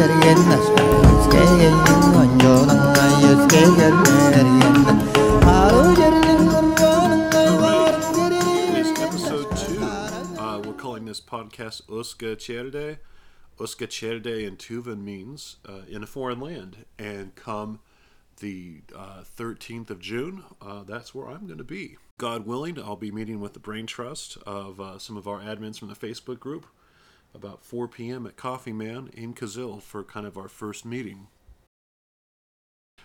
Uh, we're calling this podcast Oska Cherde. Oska Cherde in Tuvan means uh, in a foreign land. And come the uh, 13th of June, uh, that's where I'm going to be. God willing, I'll be meeting with the Brain Trust of uh, some of our admins from the Facebook group about 4 p.m. at Coffee Man in Kyzyl for kind of our first meeting.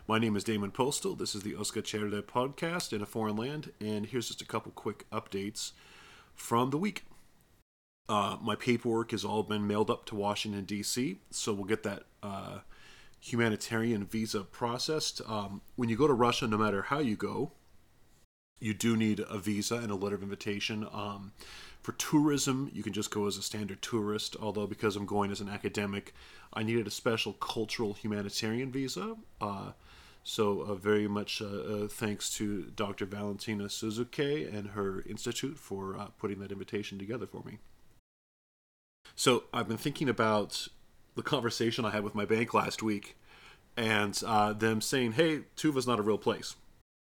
My name is Damon Postal. This is the Oska Cherde podcast in a foreign land, and here's just a couple quick updates from the week. Uh, my paperwork has all been mailed up to Washington, D.C., so we'll get that uh, humanitarian visa processed. Um, when you go to Russia, no matter how you go, you do need a visa and a letter of invitation. Um, for tourism, you can just go as a standard tourist, although because I'm going as an academic, I needed a special cultural humanitarian visa. Uh, so, uh, very much uh, uh, thanks to Dr. Valentina Suzukei and her institute for uh, putting that invitation together for me. So, I've been thinking about the conversation I had with my bank last week and uh, them saying, hey, Tuva's not a real place.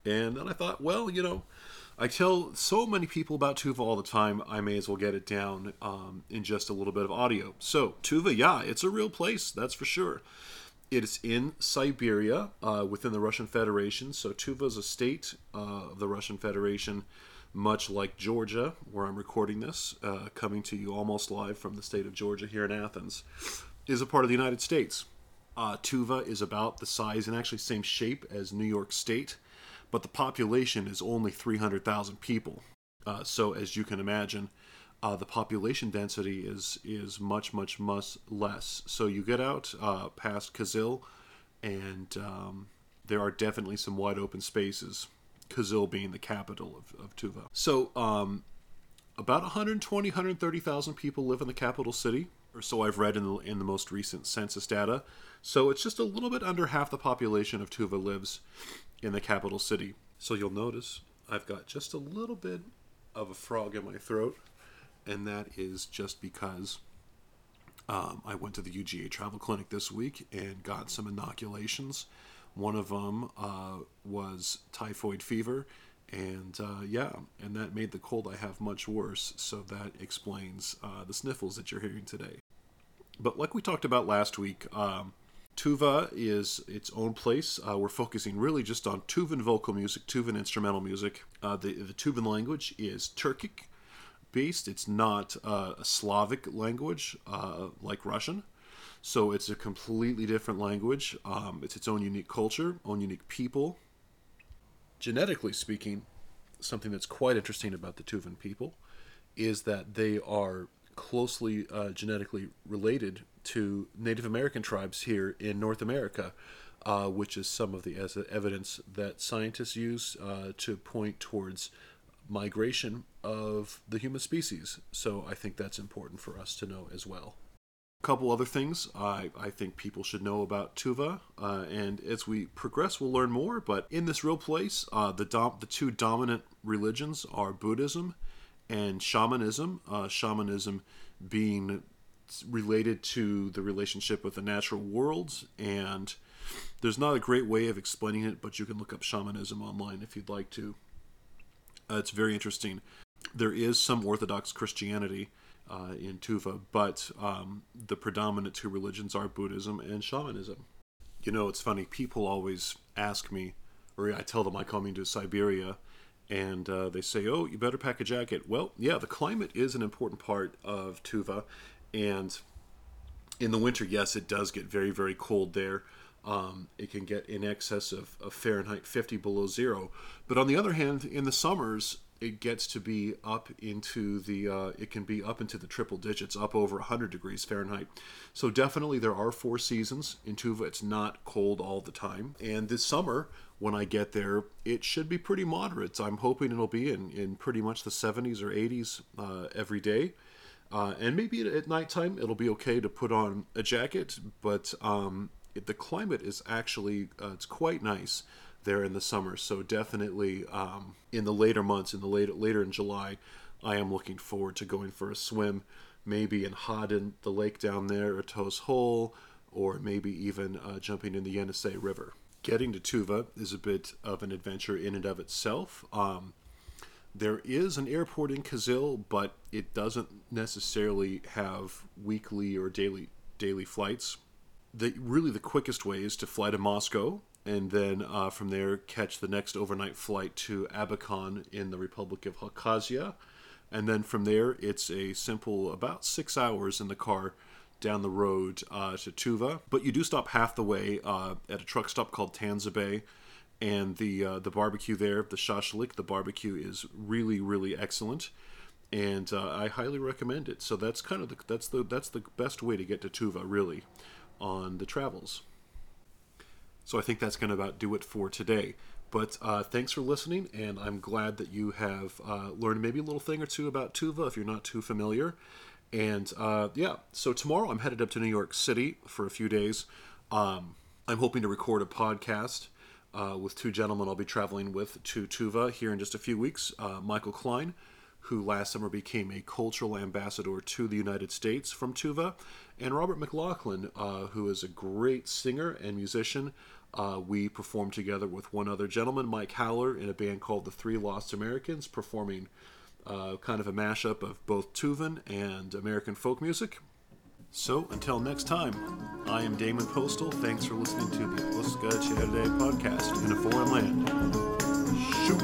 And then I thought, well, you know, I tell so many people about Tuva all the time, I may as well get it down um, in just a little bit of audio. So, Tuva, yeah, it's a real place, that's for sure. It is in Siberia uh, within the Russian Federation. So, Tuva is a state uh, of the Russian Federation, much like Georgia, where I'm recording this, uh, coming to you almost live from the state of Georgia here in Athens, is a part of the United States. Uh, Tuva is about the size and actually same shape as New York State but the population is only 300,000 people. Uh, so, as you can imagine, uh, the population density is is much much much less. So you get out uh, past Kyzyl, and um, there are definitely some wide open spaces. Kyzyl being the capital of, of Tuva. So um, about 120 130,000 people live in the capital city, or so I've read in the in the most recent census data. So it's just a little bit under half the population of Tuva lives in the capital city. So you'll notice I've got just a little bit of a frog in my throat, and that is just because um, I went to the UGA travel clinic this week and got some inoculations. One of them uh, was typhoid fever, and uh, yeah, and that made the cold I have much worse. So that explains uh, the sniffles that you're hearing today. But like we talked about last week, um, Tuva is its own place. Uh, we're focusing really just on Tuvan vocal music, Tuvan instrumental music. Uh, the, the Tuvan language is Turkic based. It's not uh, a Slavic language uh, like Russian. So it's a completely different language. Um, it's its own unique culture, own unique people. Genetically speaking, something that's quite interesting about the Tuvan people is that they are closely uh, genetically related to Native American tribes here in North America, uh, which is some of the evidence that scientists use uh, to point towards migration of the human species. So I think that's important for us to know as well. A couple other things I, I think people should know about Tuva, uh, and as we progress, we'll learn more. But in this real place, uh, the dom- the two dominant religions are Buddhism and shamanism. Uh, shamanism being related to the relationship with the natural world, and there's not a great way of explaining it, but you can look up shamanism online if you'd like to. Uh, it's very interesting. There is some Orthodox Christianity uh, in Tuva, but um, the predominant two religions are Buddhism and shamanism. You know, it's funny. People always ask me, or I tell them I'm coming to Siberia, and uh, they say, "Oh, you better pack a jacket." Well, yeah, the climate is an important part of Tuva, and in the winter, yes, it does get very, very cold there. Um, it can get in excess of, of Fahrenheit 50 below zero. But on the other hand, in the summers, it gets to be up into the uh, it can be up into the triple digits up over 100 degrees fahrenheit. So definitely there are four seasons in tuva. It's not cold all the time. And this summer when i get there it should be pretty moderate. So i'm hoping it'll be in, in pretty much the 70s or 80s uh, every day. Uh, and maybe at nighttime it'll be okay to put on a jacket but um, it, the climate is actually uh, it's quite nice there in the summer. So definitely um, in the later months, in the later later in July, I am looking forward to going for a swim, maybe in Khadyn, the lake down there, or Dus-Khol, or maybe even uh, jumping in the Yenisei River. Getting to Tuva is a bit of an adventure in and of itself. Um, there is an airport in Kyzyl, but it doesn't necessarily have weekly or daily daily flights. The really the quickest way is to fly to Moscow and then uh, from there catch the next overnight flight to Abakan in the Republic of Khakassia, and then from there it's a simple about six hours in the car down the road uh, to Tuva. But you do stop half the way uh, at a truck stop called Tanzybey, and the uh, the barbecue there, the shashlik, the barbecue is really really excellent, and uh, I highly recommend it. So that's kind of the that's the that's the best way to get to Tuva really, on the travels. So I think that's going to about do it for today. But uh, thanks for listening, and I'm glad that you have uh, learned maybe a little thing or two about Tuva if you're not too familiar. And uh, yeah, so tomorrow I'm headed up to New York City for a few days. Um, I'm hoping to record a podcast uh, with two gentlemen I'll be traveling with to Tuva here in just a few weeks. Uh, Michael Klein, who last summer became a cultural ambassador to the United States from Tuva, and Robert McLaughlin, uh, who is a great singer and musician. Uh, we performed together with one other gentleman, Mike Howler, in a band called the Three Lost Americans, performing uh, kind of a mashup of both Tuvan and American folk music. So until next time, I am Damon Postal. Thanks for listening to the Oska Cherde podcast in a foreign land. Shoot.